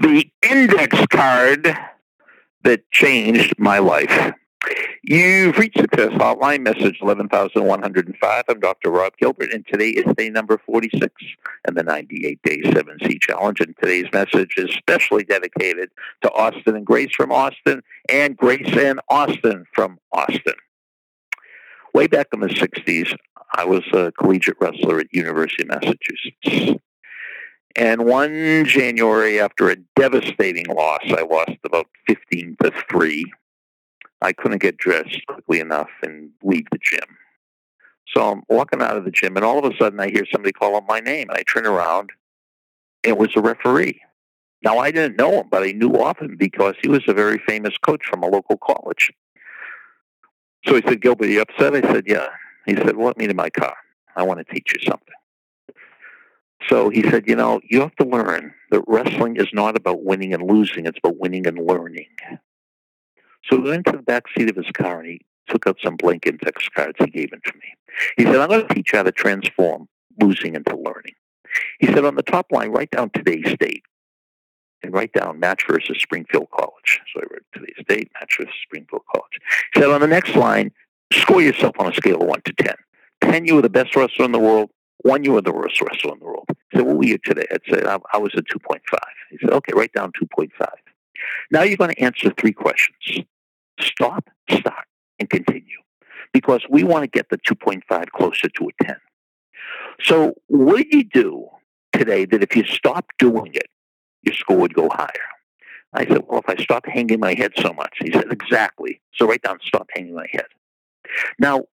the index card that changed my life. You've reached the Success hotline, message 11105. I'm Dr. Rob Gilbert, and today is day number 46 in the 98 Day 7C Challenge. And today's message is specially dedicated to Austin and Grace from Austin, and Grace and Austin from Austin. Way back in the 60s, I was a collegiate wrestler at University of Massachusetts. And one January, after a devastating loss, I lost about 15 to 3. I couldn't get dressed quickly enough and leave the gym. So I'm walking out of the gym, and all of a sudden I hear somebody call out my name. And I turn around, it was a referee. Now, I didn't know him, but I knew of him because he was a very famous coach from a local college. So he said, Gilbert, you upset? I said, yeah. He said, well, let me to my car. I want to teach you something. So he said, you know, you have to learn that wrestling is not about winning and losing. It's about winning and learning. So we went to the back seat of his car and he took out some blank index cards. He gave them to me. He said, I'm going to teach you how to transform losing into learning. He said, on the top line, write down today's date and write down match versus Springfield College. So I wrote today's date, match versus Springfield College. He said, on the next line, score yourself on a scale of 1 to 10. 10, you were the best wrestler in the world. One, you were the worst wrestler in the world. He said, what were you today? I'd say, I, I was a 2.5. He said, okay, write down 2.5. Now you're going to answer three questions. Stop, start, and continue. Because we want to get the 2.5 closer to a 10. So what did you do today that if you stop doing it, your score would go higher? I said, well, if I stop hanging my head so much. He said, exactly. So write down, stop hanging my head. Now,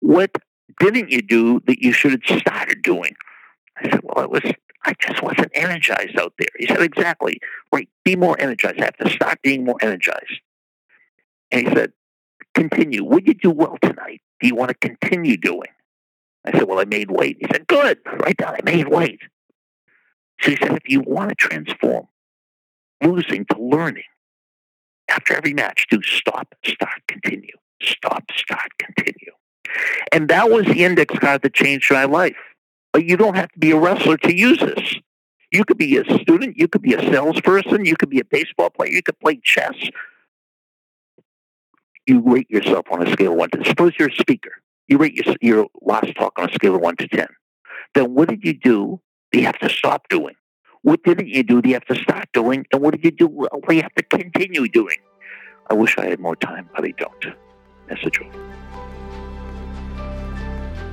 what didn't you do that you should have started doing? I said, well, it was, I just wasn't energized out there. He said, exactly. Right. Be more energized. I have to start being more energized. And he said, continue. Would you do well tonight? Do you want to continue doing? I said, well, I made weight. He said, good. Right down, I made weight. So he said, if you want to transform losing to learning, after every match, do stop, start, continue. Stop, start. And that was the index card that changed my life. But you don't have to be a wrestler to use this. You could be a student, you could be a salesperson, you could be a baseball player, you could play chess. You rate yourself on a scale of 1 to Suppose you're a speaker. You rate your, your last talk on a scale of 1 to 10. Then what did you do that you have to stop doing? What didn't you do that you have to start doing? And what did you do that you have to continue doing? I wish I had more time, but I don't. That's Message over.